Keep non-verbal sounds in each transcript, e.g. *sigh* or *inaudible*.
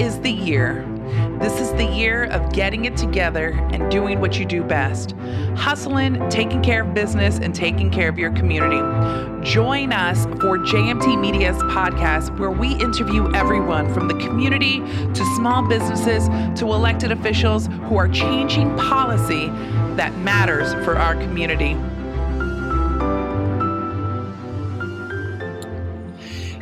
is the year. This is the year of getting it together and doing what you do best hustling, taking care of business, and taking care of your community. Join us for JMT Media's podcast, where we interview everyone from the community to small businesses to elected officials who are changing policy that matters for our community.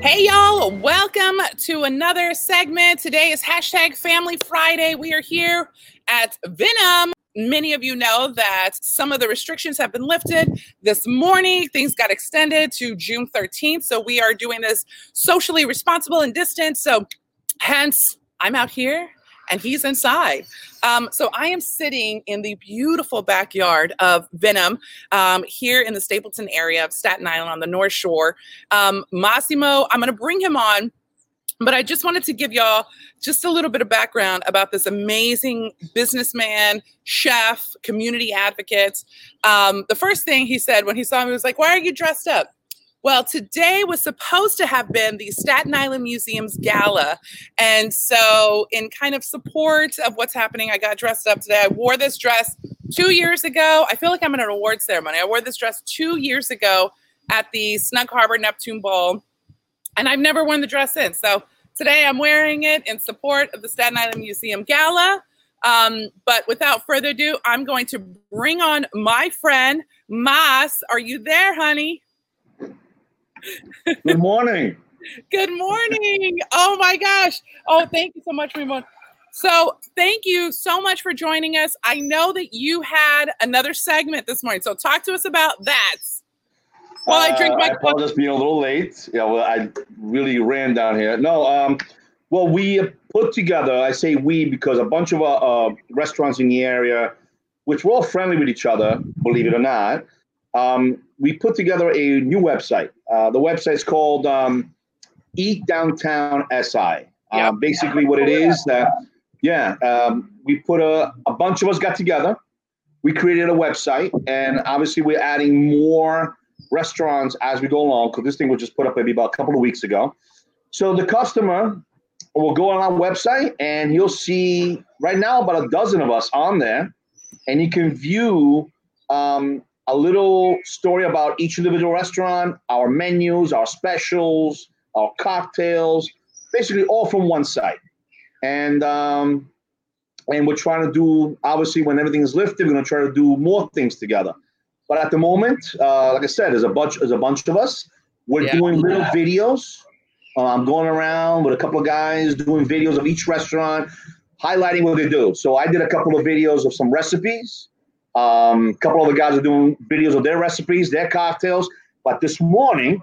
Hey, y'all, welcome to another segment. Today is hashtag Family Friday. We are here at Vinum. Many of you know that some of the restrictions have been lifted this morning. Things got extended to June 13th. So we are doing this socially responsible and distant. So, hence, I'm out here and he's inside. Um, so I am sitting in the beautiful backyard of Vinum um, here in the Stapleton area of Staten Island on the North Shore. Um, Massimo, I'm going to bring him on. But I just wanted to give y'all just a little bit of background about this amazing businessman, chef, community advocate. Um, the first thing he said when he saw me was like, Why are you dressed up? Well, today was supposed to have been the Staten Island Museum's gala. And so, in kind of support of what's happening, I got dressed up today. I wore this dress two years ago. I feel like I'm in an award ceremony. I wore this dress two years ago at the Snug Harbor Neptune Ball, and I've never worn the dress since. So, today I'm wearing it in support of the Staten Island Museum Gala. Um, but without further ado, I'm going to bring on my friend, Mas. Are you there, honey? Good morning. Good morning. Oh my gosh. Oh, thank you so much, Ramon. So, thank you so much for joining us. I know that you had another segment this morning. So, talk to us about that. Well, I drink uh, my. Uh, I apologize being a little late. Yeah, well, I really ran down here. No, um, well, we put together. I say we because a bunch of uh, uh, restaurants in the area, which we're all friendly with each other, believe it or not, um, we put together a new website. Uh, the website is called um, Eat Downtown SI. Uh, yeah. Basically, what it is that, yeah, um, we put a, a bunch of us got together. We created a website, and obviously, we're adding more restaurants as we go along because this thing was just put up maybe about a couple of weeks ago. So the customer will go on our website and you'll see right now about a dozen of us on there, and you can view um, a little story about each individual restaurant, our menus, our specials, our cocktails, basically all from one site. And um, and we're trying to do obviously when everything is lifted, we're going to try to do more things together. But at the moment, uh, like I said, there's a bunch there's a bunch of us. We're yeah. doing little videos. Uh, I'm going around with a couple of guys doing videos of each restaurant, highlighting what they do. So I did a couple of videos of some recipes um, a couple of the guys are doing videos of their recipes, their cocktails. But this morning,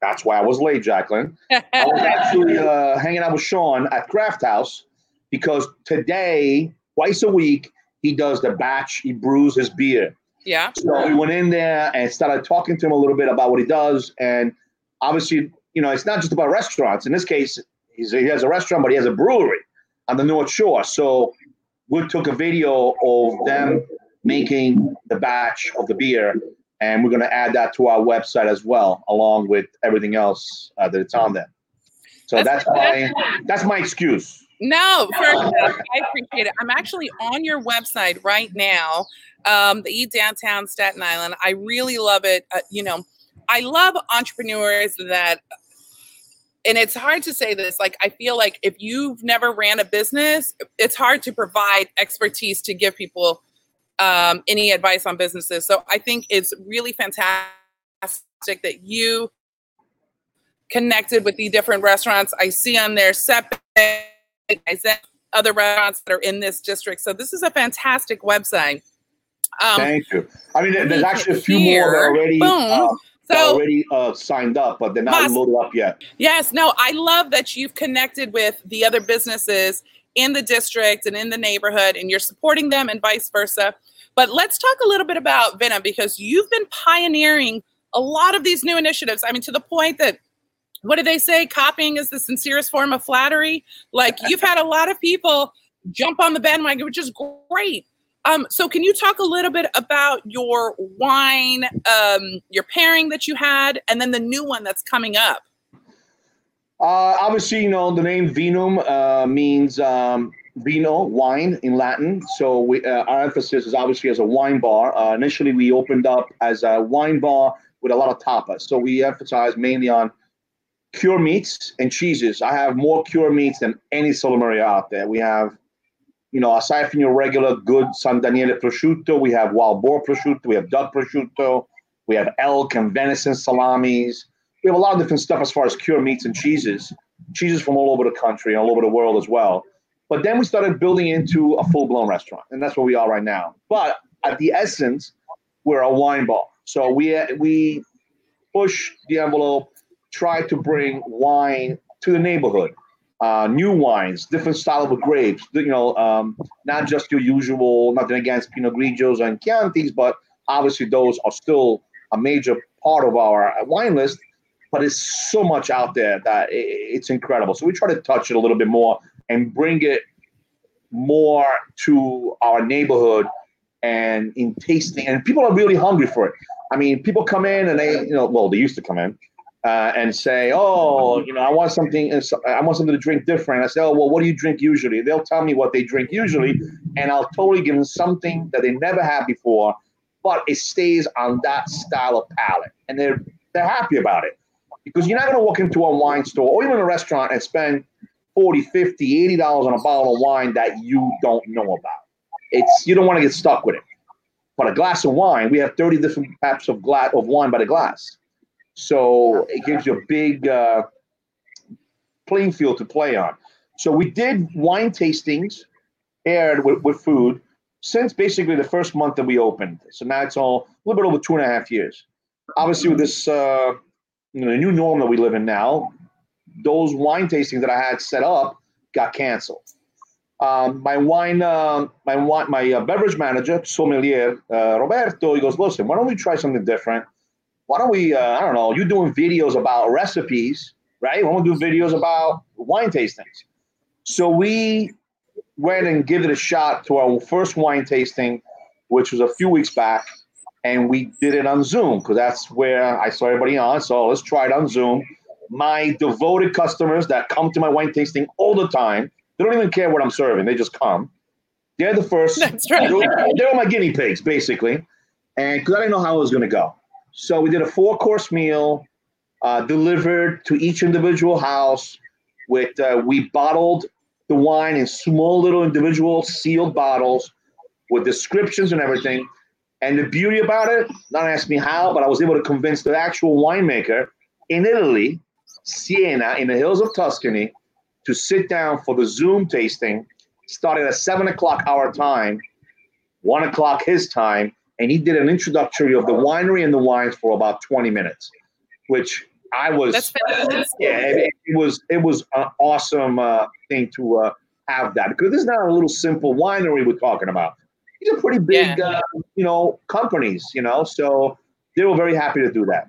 that's why I was late, Jacqueline. *laughs* I was actually uh, hanging out with Sean at Craft House because today, twice a week, he does the batch. He brews his beer. Yeah. So we went in there and started talking to him a little bit about what he does, and obviously, you know, it's not just about restaurants. In this case, he has a restaurant, but he has a brewery on the North Shore. So we took a video of them making the batch of the beer, and we're going to add that to our website as well, along with everything else uh, that it's on there. So that's, that's my that's my excuse. No, first, I appreciate it. I'm actually on your website right now, um, the Eat Downtown Staten Island. I really love it. Uh, you know, I love entrepreneurs that and it's hard to say this like i feel like if you've never ran a business it's hard to provide expertise to give people um, any advice on businesses. So I think it's really fantastic that you connected with the different restaurants I see on there, Sepe, other restaurants that are in this district. So this is a fantastic website. Um, Thank you. I mean, there's actually a few here, more already. Uh, so, already uh, signed up, but they're not loaded up yet. Yes, no, I love that you've connected with the other businesses in the district and in the neighborhood, and you're supporting them and vice versa. But let's talk a little bit about Vinum because you've been pioneering a lot of these new initiatives. I mean, to the point that what do they say? Copying is the sincerest form of flattery. Like you've had a lot of people jump on the bandwagon, which is great. Um, so can you talk a little bit about your wine, um, your pairing that you had, and then the new one that's coming up? Uh, obviously, you know the name Vinum uh, means um, vino, wine in Latin. So we, uh, our emphasis is obviously as a wine bar. Uh, initially, we opened up as a wine bar with a lot of tapas. So we emphasize mainly on cure meats and cheeses. I have more cure meats than any salumeria out there. We have, you know, aside from your regular good San Daniele prosciutto, we have wild boar prosciutto, we have duck prosciutto, we have elk and venison salamis. We have a lot of different stuff as far as cure meats and cheeses, cheeses from all over the country and all over the world as well. But then we started building into a full blown restaurant, and that's where we are right now. But at the essence, we're a wine bar. So we we push the envelope, try to bring wine to the neighborhood. Uh, new wines, different style of grapes. You know, um, not just your usual. Nothing against Pinot Grigios and Chiantis, but obviously those are still a major part of our wine list. But it's so much out there that it's incredible. So we try to touch it a little bit more and bring it more to our neighborhood and in tasting. And people are really hungry for it. I mean, people come in and they, you know, well, they used to come in uh, and say, "Oh, you know, I want something. I want something to drink different." I say, "Oh, well, what do you drink usually?" They'll tell me what they drink usually, and I'll totally give them something that they never had before, but it stays on that style of palate, and they're they're happy about it because you're not going to walk into a wine store or even a restaurant and spend 40 50 80 dollars on a bottle of wine that you don't know about. It's you don't want to get stuck with it. But a glass of wine we have 30 different types of glass of wine by the glass. So it gives you a big uh, playing field to play on. So we did wine tastings aired with, with food since basically the first month that we opened. So now it's all a little bit over two and a half years. Obviously with this uh, you know, the new norm that we live in now those wine tastings that I had set up got canceled. Um, my wine, uh, my wine, my uh, beverage manager, sommelier uh, Roberto, he goes, "Listen, why don't we try something different? Why don't we? Uh, I don't know. You're doing videos about recipes, right? Why don't we do videos about wine tastings?" So we went and give it a shot to our first wine tasting, which was a few weeks back, and we did it on Zoom because that's where I saw everybody on. So let's try it on Zoom my devoted customers that come to my wine tasting all the time. They don't even care what I'm serving; they just come. They're the first. *laughs* That's right. They're my guinea pigs, basically, and because I didn't know how it was going to go, so we did a four course meal uh, delivered to each individual house. With uh, we bottled the wine in small little individual sealed bottles with descriptions and everything. And the beauty about it, not ask me how, but I was able to convince the actual winemaker in Italy Siena in the hills of Tuscany to sit down for the Zoom tasting, started at seven o'clock our time, one o'clock his time, and he did an introductory of the winery and the wines for about 20 minutes, which I was That's yeah, it, it, was it was an awesome uh, thing to uh, have that because this is not a little simple winery we're talking about. These are pretty big, yeah. uh, you know, companies, you know, so they were very happy to do that.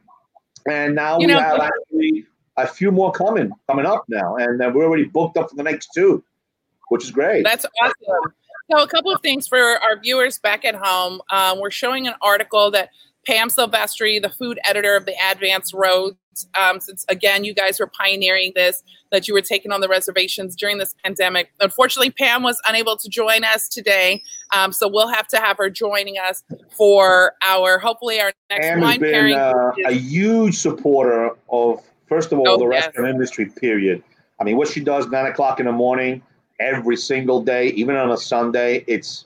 And now you we know, have actually a few more coming coming up now, and we're already booked up for the next two, which is great. That's awesome. So, a couple of things for our viewers back at home. Um, we're showing an article that Pam Silvestri, the food editor of the Advance wrote. Um, since again, you guys were pioneering this, that you were taking on the reservations during this pandemic. Unfortunately, Pam was unable to join us today, um, so we'll have to have her joining us for our hopefully our next Pam wine has been, pairing. Uh, a huge supporter of First of all, Oh, the yes. restaurant industry, period. I mean, what she does nine o'clock in the morning every single day, even on a Sunday, it's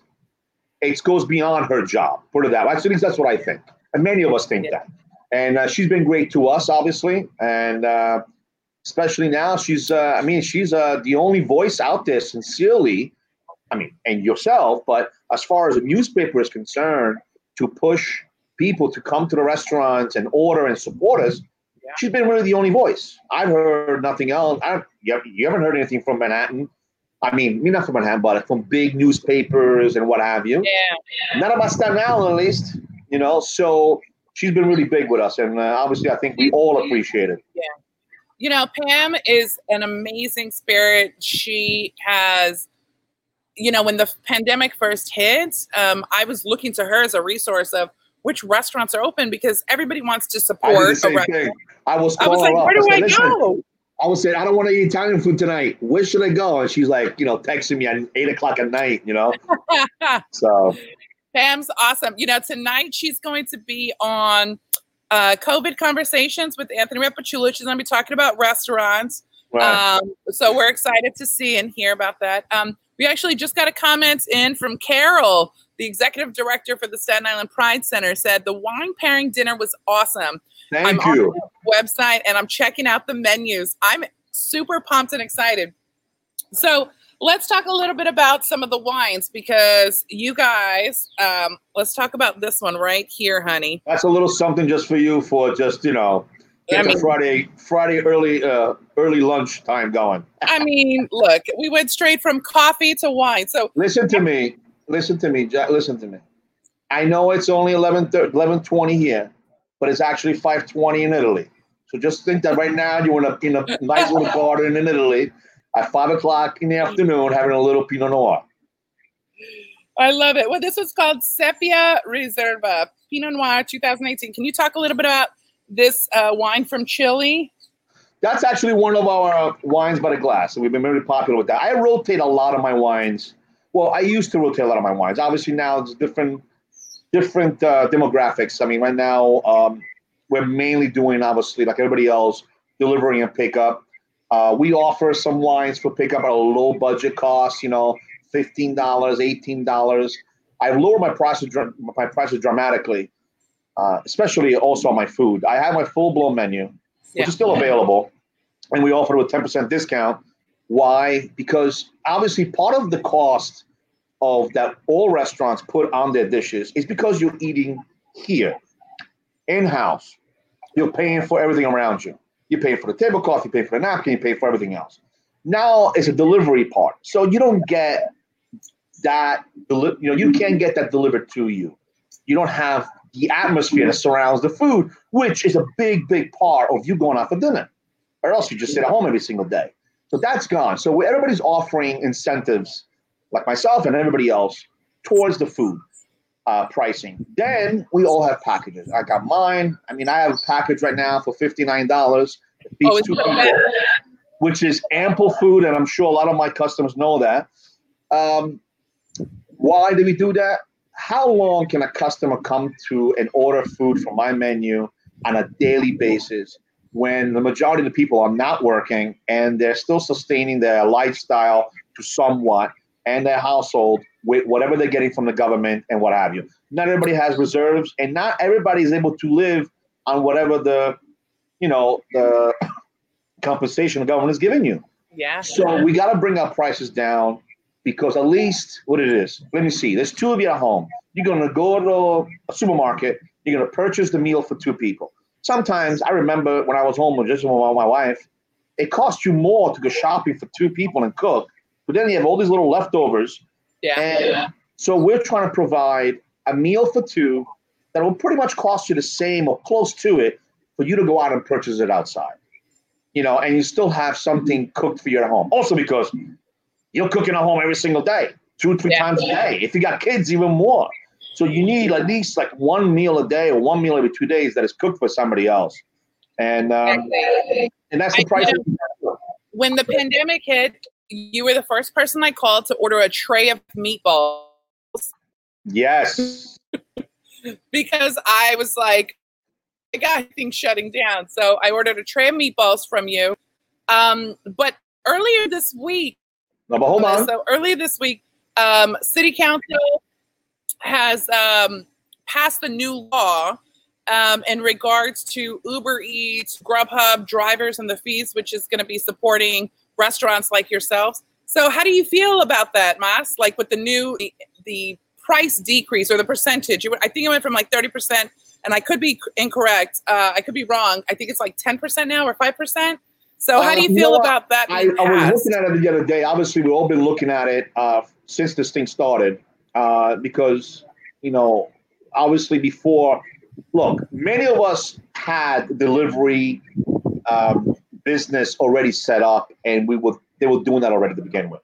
it goes beyond her job. Put it that way. At least that's what I think, and many of us think Yeah. that. And uh, she's been great to us, obviously, and uh, especially now, she's. Uh, I mean, she's uh, the only voice out there, sincerely. I mean, and yourself, but as far as a newspaper is concerned, to push people to come to the restaurants and order and support us, she's been really the only voice. I've heard nothing else. I, you, haven't- you haven't heard anything from Manhattan. I mean, me not from Manhattan, but from big newspapers and what have you. Yeah. None about Staten Island, at least. You know, so she's been really big with us, and uh, obviously, I think we all appreciate it. Yeah, You know, Pam is an amazing spirit. She has, you know, when the pandemic first hit, um, I was looking to her as a resource of which restaurants are open because everybody wants to I support a restaurant. I was I was like, where do I "Listen, go? I was saying, I don't want to eat Italian food tonight. Where should I go? And she's like, you know, texting me at eight o'clock at night, you know? *laughs* so Pam's awesome. You know, tonight she's going to be on uh, COVID conversations with Anthony Rappaciulo. She's going to be talking about restaurants. Wow. Um, so we're excited to see and hear about that. Um, we actually just got a comment in from Carol, the executive director for the Staten Island Pride Center, said the wine pairing dinner was awesome. Thank I'm you. On the website and I'm checking out the menus. I'm super pumped and excited. So let's talk a little bit about some of the wines because you guys, um, let's talk about this one right here, honey. That's a little something just for you for just you know get I mean, Friday Friday early uh, early lunch time going. I mean, look, we went straight from coffee to wine. So listen to me, listen to me, Jack, listen to me. I know it's only 11, 11 20 here, but it's actually 520 in Italy. So just think that right now you're in a, in a nice little *laughs* garden in Italy at five o'clock in the afternoon having a little Pinot Noir. I love it. Well, this was called Sepia Riserva Pinot Noir 2018. Can you talk a little bit about this uh, wine from Chile? That's actually one of our wines by the glass. And we've been very popular with that. I rotate a lot of my wines. Well, I used to rotate a lot of my wines. Obviously, now it's different different uh, demographics. I mean, right now, um, we're mainly doing, obviously, like everybody else, delivering and pickup. Uh, we offer some wines for pickup at a low budget cost, you know, $15, $18. I've lowered my prices, my prices dramatically, uh, especially also on my food. I have my full blown menu, which yeah. is still available, and we offer it with 10% discount. Why? Because obviously part of the cost of that all restaurants put on their dishes is because you're eating here, in house. You're paying for everything around you. You pay for the tablecloth, you pay for the napkin, you pay for everything else. Now it's a delivery part, so you don't get that. Deli- you know, you can't get that delivered to you. You don't have the atmosphere that surrounds the food, which is a big, big part of you going out for dinner, or else you just sit at home every single day. So that's gone. So everybody's offering incentives, like myself and everybody else, towards the food uh, pricing. Then we all have packages. I got mine. I mean, I have a package right now for fifty nine dollars. Oh, two people, which is ample food, and I'm sure a lot of my customers know that. Um, why do we do that? How long can a customer come to and order food from my menu on a daily basis when the majority of the people are not working and they're still sustaining their lifestyle to somewhat and their household with whatever they're getting from the government and what have you. Not everybody has reserves, and not everybody is able to live on whatever the, you know, the *coughs* compensation the government is giving you. Yeah. So we got to bring our prices down because at least what it is. Let me see. There's two of you at home. You're gonna go to a supermarket. You're gonna purchase the meal for two people. Sometimes I remember when I was home with just with my wife, it cost you more to go shopping for two people and cook. But then you have all these little leftovers yeah. And yeah. so we're trying to provide a meal for two that will pretty much cost you the same or close to it for you to go out and purchase it outside. You know, and you still have something cooked for you at home. Also because you're cooking at home every single day, two or three yeah. times a day. If you got kids, even more. So you need at least like one meal a day or one meal every two days that is cooked for somebody else. And um, and that's the price. When the pandemic hit, you were the first person I called to order a tray of meatballs. Yes. *laughs* because I was like, I got things shutting down. So I ordered a tray of meatballs from you. Um, but earlier this week, no, but hold on. So earlier this week, um, City Council has um, passed a new law um, in regards to Uber Eats, Grubhub drivers and the fees, which is going to be supporting restaurants like yourselves. So how do you feel about that, Mas? Like with the new the price decrease or the percentage? I think it went from like thirty percent, and I could be incorrect. Uh, I could be wrong. I think it's like ten percent now or five percent. So how do you uh, feel about that? I, I, was looking at it the other day. Obviously, we've all been looking at it uh, since this thing started uh, because you know, obviously before. Look, many of us had delivery um, business already set up, and we were they were doing that already to begin with.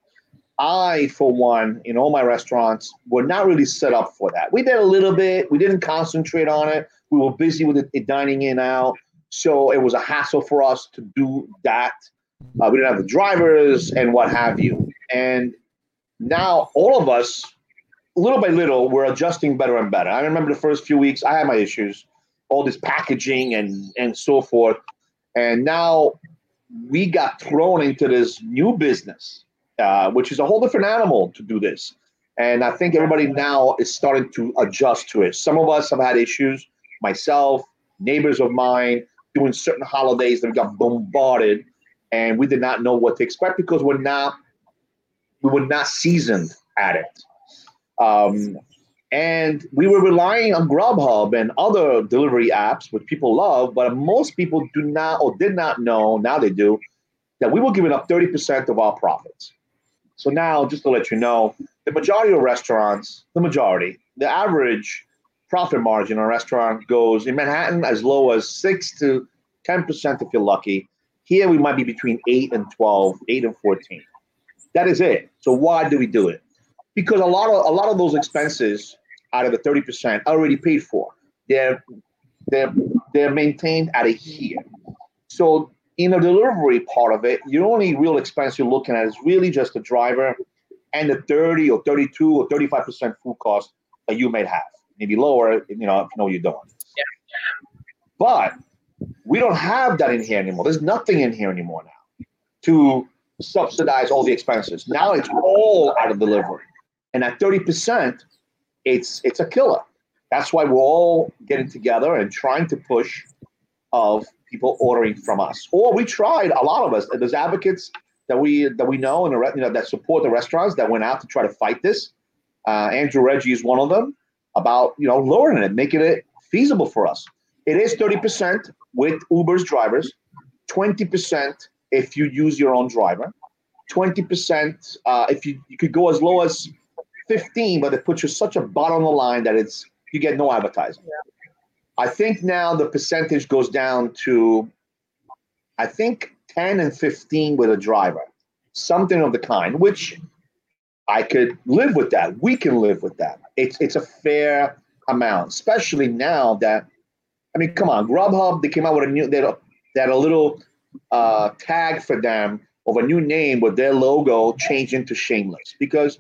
I, for one, in all my restaurants, were not really set up for that. We did a little bit. We didn't concentrate on it. We were busy with it, dining in out, so it was a hassle for us to do that. Uh, we didn't have the drivers and what have you. And now all of us, little by little, we're adjusting better and better. I remember the first few weeks, I had my issues, all this packaging and and so forth. And now we got thrown into this new business, uh, which is a whole different animal to do this. And I think everybody now is starting to adjust to it. Some of us have had issues, myself, neighbors of mine, doing certain holidays that we got bombarded and we did not know what to expect because we're not we were not seasoned at it. Um, and we were relying on Grubhub and other delivery apps, which people love, but most people do not or did not know, now they do, that we were giving up 30% of our profits. So now, just to let you know, the majority of restaurants, the majority, the average profit margin on a restaurant goes in Manhattan as low as 6 to 10% if you're lucky. Here we might be between 8 and 12, 8 and 14. That is it. So why do we do it? Because a lot of a lot of those expenses out of the 30% already paid for. They're they're they're maintained at a here. So in the delivery part of it, your only real expense you're looking at is really just the driver and the 30 or 32 or 35% food cost that you may have. Maybe lower, you know, if you know you're doing. Yeah. But we don't have that in here anymore. There's nothing in here anymore now to subsidize all the expenses. Now it's all out of delivery. And at 30%, it's it's a killer. That's why we're all getting together and trying to push of people ordering from us. Or we tried, a lot of us, there's advocates that we that we know and you know that support the restaurants that went out to try to fight this. Uh, Andrew Rigie is one of them about you know lowering it, making it feasible for us. It is 30% with Uber's drivers, 20% if you use your own driver, 20% uh, if you, you could go as low as 15, but it puts you such a bottom on the line that it's you get no advertising. Yeah. I think now the percentage goes down to I think 10 and 15 with a driver, something of the kind, which I could live with that. We can live with that. It's it's a fair amount, especially now that I mean, come on, Grubhub they came out with a new they had a little uh, tag for them of a new name with their logo changed into Shameless because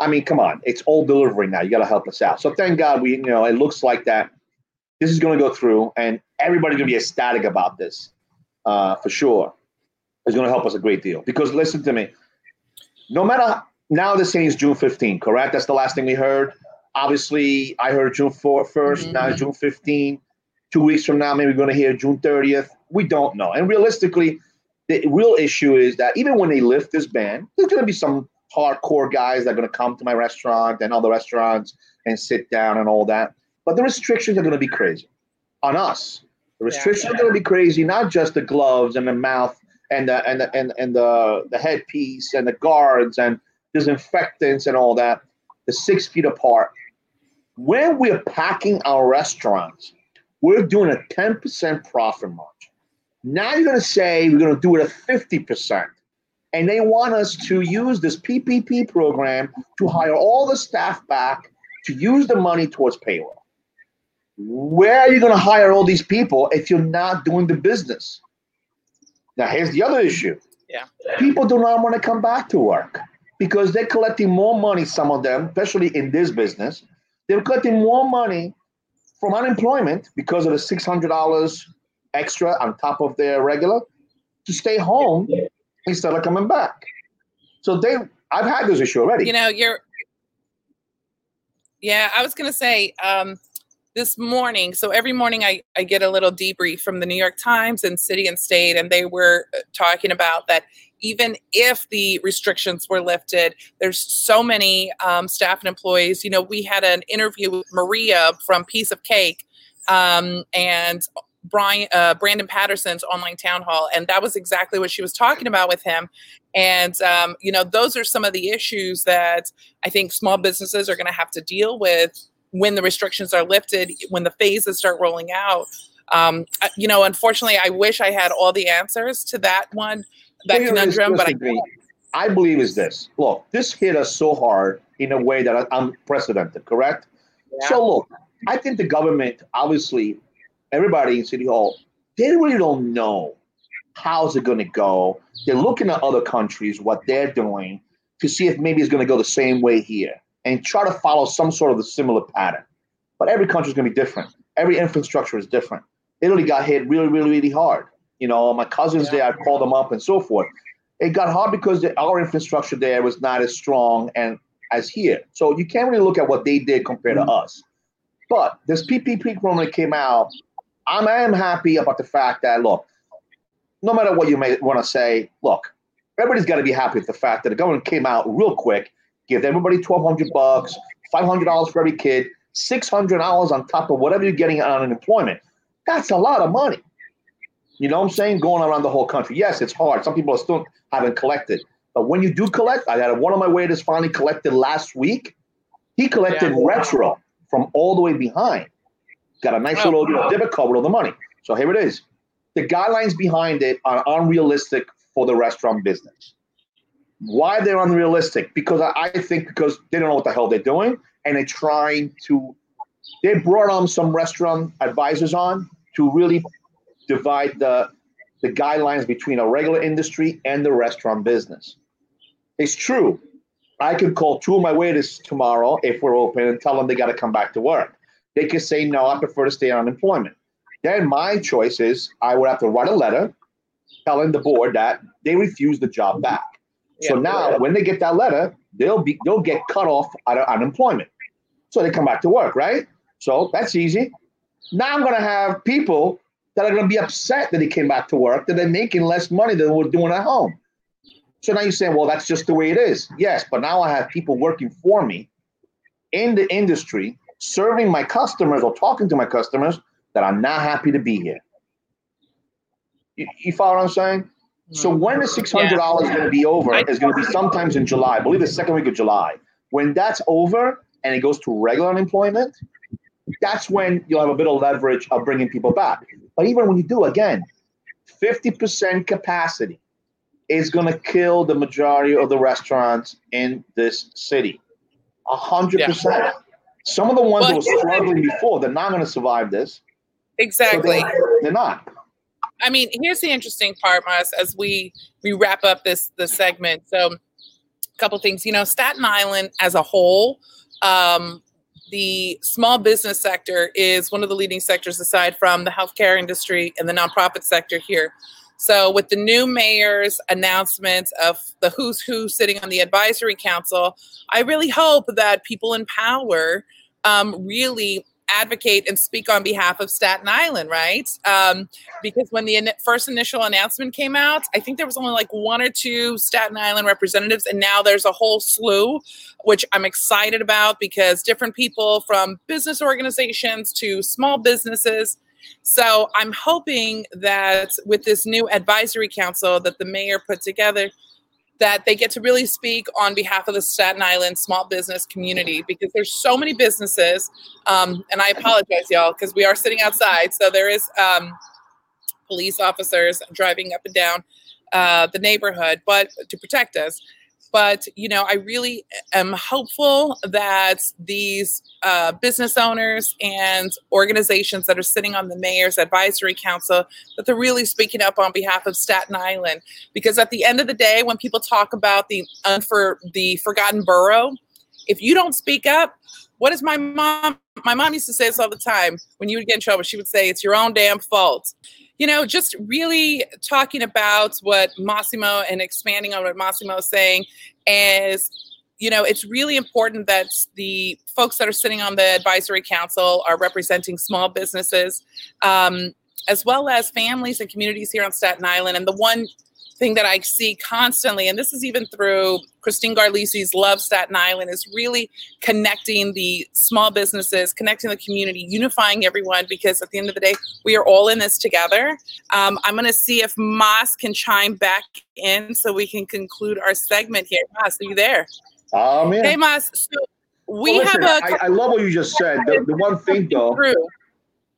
I mean, come on, it's all delivery now. You got to help us out. So thank God we, you know, it looks like that. This is going to go through, and everybody's going to be ecstatic about this, uh, for sure. It's going to help us a great deal. Because listen to me, no matter now they're saying it's June 15, correct? That's the last thing we heard. Obviously, I heard June 4th 1st, mm-hmm. now June 15. Two weeks from now, maybe we're going to hear June 30th. We don't know. And realistically, the real issue is that even when they lift this ban, there's going to be some hardcore guys that are going to come to my restaurant and other restaurants and sit down and all that. But the restrictions are going to be crazy on us. The restrictions yeah. are going to be crazy, not just the gloves and the mouth and the and the and, and the the headpiece and the guards and disinfectants and all that. The six feet apart. When we're packing our restaurants, we're doing a 10% profit margin. Now you're going to say we're going to do it at 50% and they want us to use this PPP program to hire all the staff back to use the money towards payroll. Where are you going to hire all these people if you're not doing the business? Now, here's the other issue. Yeah. People do not want to come back to work because they're collecting more money, some of them, especially in this business, they're collecting more money from unemployment because of the $600 extra on top of their regular to stay home instead of coming back. So they, I've had this issue already. You know, you're. Yeah, I was to say um, this morning. So every morning I, I get a little debrief from the New York Times and City and State, and they were uh, talking about that even if the restrictions were lifted, there's so many um, staff and employees. You know, we had an interview with Maria from Piece of Cake, um, and Brian uh, Brandon Patterson's online town hall, and that was exactly what she was talking about with him. And um, you know, those are some of the issues that I think small businesses are going to have to deal with when the restrictions are lifted, when the phases start rolling out. Um, you know, unfortunately, I wish I had all the answers to that one, that well, conundrum, but I. I believe is this. Look, this hit us so hard in a way that unprecedented. Correct. Yeah. So look, I think the government obviously everybody in City Hall, they really don't know how's it going to go. They're looking at other countries, what they're doing, to see if maybe it's going to go the same way here and try to follow some sort of a similar pattern. But every country is going to be different. Every infrastructure is different. Italy got hit really, really, really hard. You know, my cousins yeah. there, I called them up and so forth. It got hard because the, our infrastructure there was not as strong and as here. So you can't really look at what they did compared mm-hmm. to us. But this PPP program that came out, I'm, I am happy about the fact that, look, no matter what you may want to say, look, everybody's got to be happy with the fact that the government came out real quick, give everybody 1200 bucks, $500 for every kid, $600 on top of whatever you're getting on unemployment. That's a lot of money. You know what I'm saying? Going around the whole country. Yes, it's hard. Some people are still haven't collected. But when you do collect, I had one of my waiters finally collected last week. He collected yeah. retro from all the way behind. Got a nice little debit card with all the money. So here it is. The guidelines behind it are unrealistic for the restaurant business. Why they're unrealistic? Because I, I think because they don't know what the hell they're doing and they're trying to. They brought on some restaurant advisors on to really divide the the guidelines between a regular industry and the restaurant business. It's true. I could call two of my waiters tomorrow if we're open and tell them they got to come back to work. They could say, no, I prefer to stay on unemployment. Then my choice is I would have to write a letter telling the board that they refuse the job back. Yeah, so now when they get that letter, they'll be they'll get cut off out of unemployment. So they come back to work, right? So that's easy. Now I'm gonna have people that are gonna be upset that they came back to work, that they're making less money than we're doing at home. So now you're saying, well, that's just the way it is. Yes, but now I have people working for me in the industry, serving my customers or talking to my customers that are not happy to be here. You, you follow what I'm saying? So mm-hmm. when the six hundred dollars yeah. going to be over is going to be sometimes in July. I believe the second week of July. When that's over and it goes to regular unemployment, that's when you'll have a bit of leverage of bringing people back. But even when you do, again, fifty percent capacity is going to kill the majority of the restaurants in this city. A hundred percent. Some of the ones that were struggling before, they're not going to survive this. Exactly. So they're, they're, not. I mean, here's the interesting part, Mas, as we we wrap up this this segment. So, a couple things. You know, Staten Island as a whole, um, the small business sector is one of the leading sectors aside from the healthcare industry and the nonprofit sector here. So, with the new mayor's announcement of the who's who sitting on the advisory council, I really hope that people in power um, really advocate and speak on behalf of Staten Island, right? Um, because when the in- first initial announcement came out, I think there was only like one or two Staten Island representatives, and now there's a whole slew, which I'm excited about because different people from business organizations to small businesses so I'm hoping that with this new advisory council that the mayor put together, that they get to really speak on behalf of the Staten Island small business community because there's so many businesses. Um, and I apologize, y'all, because we are sitting outside. So there is um, police officers driving up and down uh, the neighborhood, but to protect us. But you know, I really am hopeful that these uh, business owners and organizations that are sitting on the mayor's advisory council that they're really speaking up on behalf of Staten Island. Because at the end of the day, when people talk about the unfor- the forgotten borough, if you don't speak up, what is my mom? My mom used to say this all the time. When you would get in trouble, she would say, "It's your own damn fault." You know, just really talking about what Massimo and expanding on what Massimo is saying is, you know, it's really important that the folks that are sitting on the advisory council are representing small businesses, um, as well as families and communities here on Staten Island. And the one thing that I see constantly, and this is even through Christine Garlisi's Love Staten Island, is really connecting the small businesses, connecting the community, unifying everyone, because at the end of the day, we are all in this together. Um, I'm going to see if Mas can chime back in so we can conclude our segment here. Mas, are you there? Um, yeah. Hey, Mas. So we well, listen, have a. I, I love what you just said. The, the one thing, though,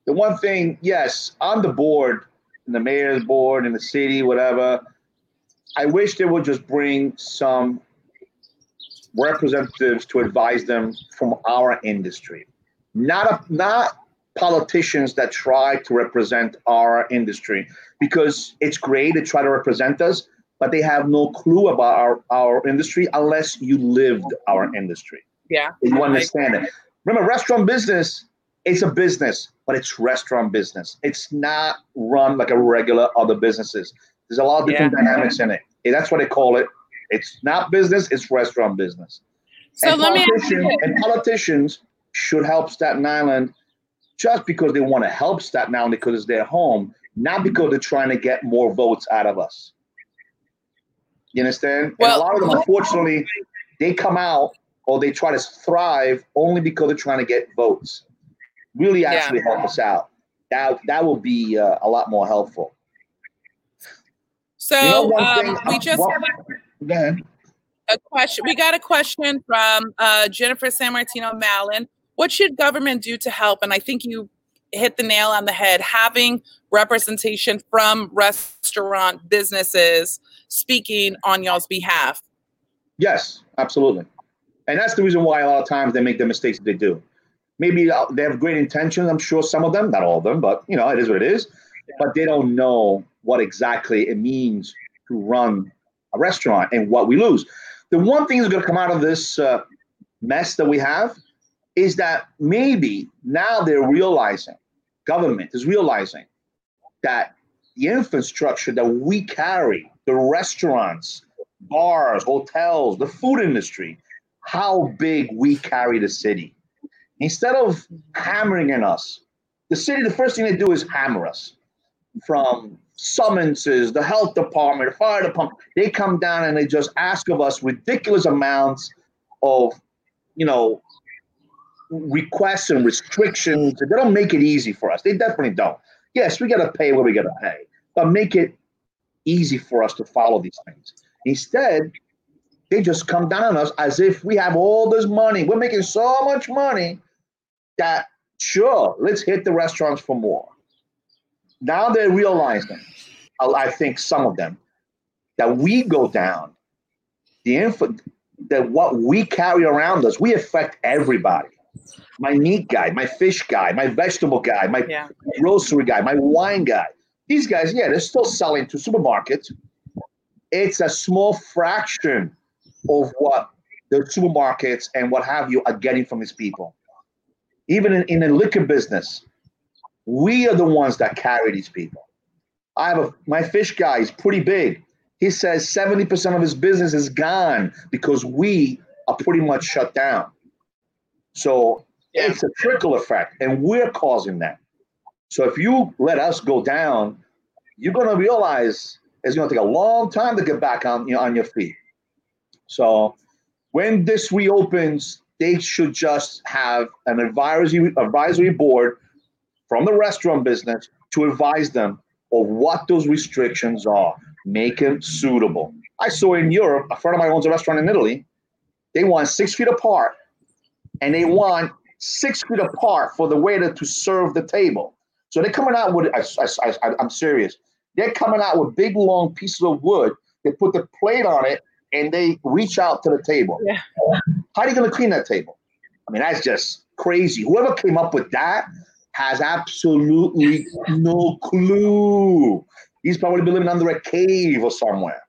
the one thing, yes, on the board, in the mayor's board, in the city, whatever I wish they would just bring some representatives to advise them from our industry. Not a, not politicians that try to represent our industry because it's great to try to represent us, but they have no clue about our, our industry unless you lived our industry. Yeah. You understand it. Remember, restaurant business, it's a business, but it's restaurant business. It's not run like a regular other businesses. There's a lot of different yeah. dynamics in it. That's what they call it. It's not business, it's restaurant business. So and let me and politicians should help Staten Island just because they want to help Staten Island because it's their home, not because they're trying to get more votes out of us. You understand? Well, and a lot of them, unfortunately, they come out or they try to thrive only because they're trying to get votes. Really, actually yeah. help us out. That that will be uh, a lot more helpful. So you know um, we just well, a question. We got a question from uh, Jennifer San Martino Malin. What should government do to help? And I think you hit the nail on the head. Having representation from restaurant businesses speaking on y'all's behalf. Yes, absolutely. And that's the reason why a lot of times they make the mistakes that they do. Maybe uh, they have great intentions. I'm sure some of them, not all of them, but you know, it is what it is. But they don't know what exactly it means to run a restaurant and what we lose. The one thing that's going to come out of this uh, mess that we have is that maybe now they're realizing, government is realizing that the infrastructure that we carry, the restaurants, bars, hotels, the food industry, how big we carry the city. Instead of hammering in us, the city, the first thing they do is hammer us from summonses, the health department, the fire department. They come down and they just ask of us ridiculous amounts of, you know, requests and restrictions. They don't make it easy for us. They definitely don't. Yes, we got to pay what we got to pay, but make it easy for us to follow these things. Instead, they just come down on us as if we have all this money. We're making so much money that sure, let's hit the restaurants for more. Now they're realizing, I think some of them, that we go down. The info that what we carry around us, we affect everybody. My meat guy, my fish guy, my vegetable guy, my yeah. grocery guy, my wine guy. These guys, yeah, they're still selling to supermarkets. It's a small fraction of what the supermarkets and what have you are getting from these people. Even in, in the liquor business, we are the ones that carry these people. I have a my fish guy is pretty big. He says 70% of his business is gone because we are pretty much shut down. So yeah. it's a trickle effect, and we're causing that. So if you let us go down, you're going to realize it's going to take a long time to get back on you know, on your feet. So when this reopens, they should just have an advisory advisory board from the restaurant business to advise them of what those restrictions are, make them suitable. I saw in Europe, a friend of mine owns a restaurant in Italy. They want six feet apart, and they want six feet apart for the waiter to serve the table. So they're coming out with, I, I, I, I'm serious, they're coming out with big long pieces of wood. They put the plate on it, and they reach out to the table. Yeah. How are you going to clean that table? I mean, that's just crazy. Whoever came up with that has absolutely no clue. He's probably been living under a cave or somewhere.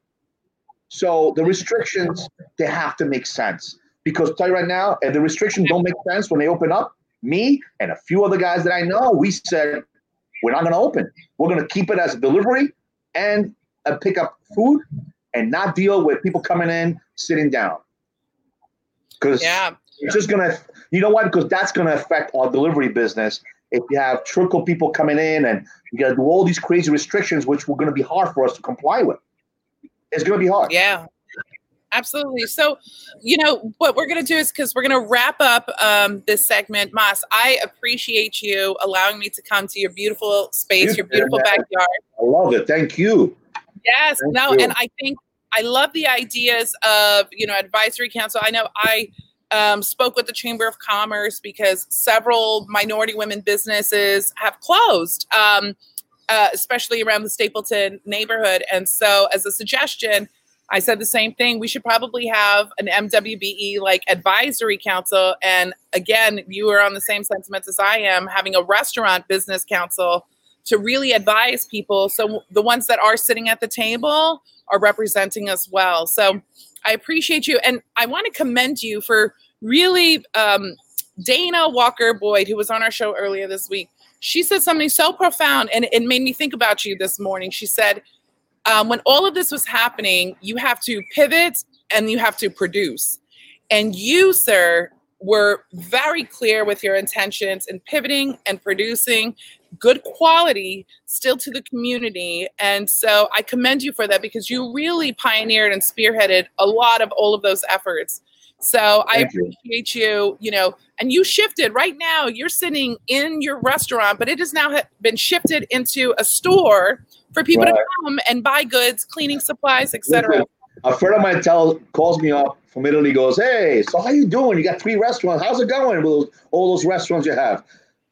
So the restrictions, they have to make sense. Because tell you right now, if the restrictions don't make sense when they open up, me and a few other guys that I know, we said, we're not going to open. We're going to keep it as a delivery and a pick up food and not deal with people coming in, sitting down. Because yeah. it's just going to, you know what? Because that's going to affect our delivery business if you have trickle people coming in and you got to do all these crazy restrictions, which were going to be hard for us to comply with. It's going to be hard. Yeah, absolutely. So, you know, what we're going to do is because we're going to wrap up um, this segment, Mas. I appreciate you allowing me to come to your beautiful space, your beautiful backyard. I love it. Thank you. Yes. Thank no, you. and I think I love the ideas of you know advisory council. I know I um, spoke with the Chamber of Commerce because several minority women businesses have closed, um, uh, especially around the Stapleton neighborhood. And so, as a suggestion, I said the same thing. We should probably have an MWBE like advisory council. And again, you are on the same sentiments as I am, having a restaurant business council to really advise people. So the ones that are sitting at the table are representing us well. So I appreciate you. And I want to commend you for really, um, Dana Walker Boyd, who was on our show earlier this week, she said something so profound and it made me think about you this morning. She said, um, when all of this was happening, you have to pivot and you have to produce. And you, sir, were very clear with your intentions in pivoting and producing good quality still to the community. And so I commend you for that because you really pioneered and spearheaded a lot of all of those efforts. So Thank I appreciate you. you, you know, and you shifted right now. You're sitting in your restaurant, but it has now been shifted into a store for people right. to come and buy goods, cleaning supplies, etc. A friend of mine tell calls me up from Italy, goes, "Hey, so how you doing? You got three restaurants. How's it going with all those restaurants you have?"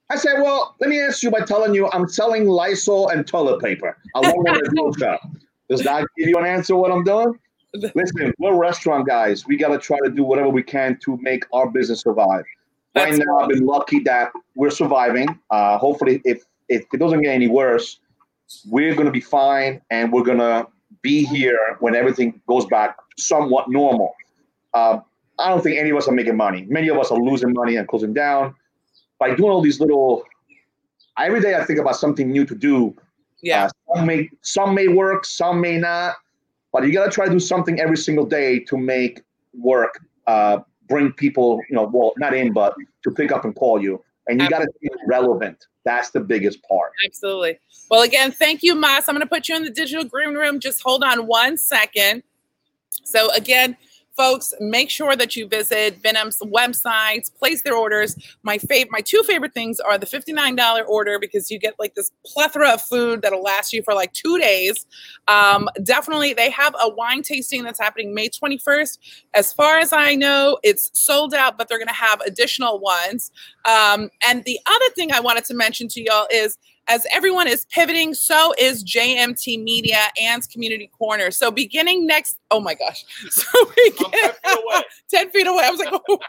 I said, "Well, let me ask you by telling you I'm selling Lysol and toilet paper along with a *laughs* shop. Does that give you an answer what I'm doing?" Listen, we're restaurant guys. We got to try to do whatever we can to make our business survive. That's right now, I've been lucky that we're surviving. Uh, hopefully, if if it doesn't get any worse, we're going to be fine, and we're going to be here when everything goes back somewhat normal. Uh, I don't think any of us are making money. Many of us are losing money and closing down. By doing all these little, every day I think about something new to do. Yeah, uh, some may some may work, some may not. But you got to try to do something every single day to make work uh, bring people, you know, well, not in, but to pick up and call you. And you got to be relevant. That's the biggest part. Absolutely. Well, again, thank you, Mas. I'm going to put you in the digital green room. Just hold on one second. So, again, folks make sure that you visit Vinum's websites place their orders. My favorite my two favorite things are the $59 order because you get like this plethora of food that'll last you for like two days. Um, definitely they have a wine tasting that's happening may 21st as far as i know it's sold out but they're going to have additional ones. Um, and the other thing i wanted to mention to y'all is as everyone is pivoting, so is JMT Media and Community Corner. So beginning next, oh my gosh, *laughs* so begin, 10, feet away. *laughs* 10 feet away. I was like, *laughs* oh.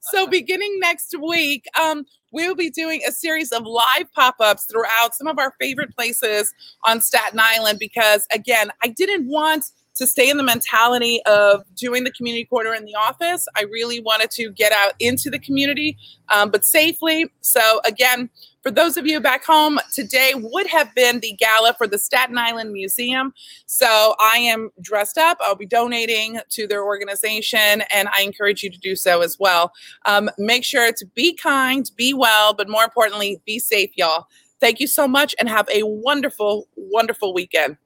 so beginning next week, um, we'll be doing a series of live pop-ups throughout some of our favorite places on Staten Island because again, I didn't want to stay in the mentality of doing the community corner in the office. I really wanted to get out into the community, um, but safely. So again, for those of you back home, today would have been the gala for the Staten Island Museum. So I am dressed up. I'll be donating to their organization, and I encourage you to do so as well. Um, make sure to be kind, be well, but more importantly, be safe, y'all. Thank you so much and have a wonderful, wonderful weekend.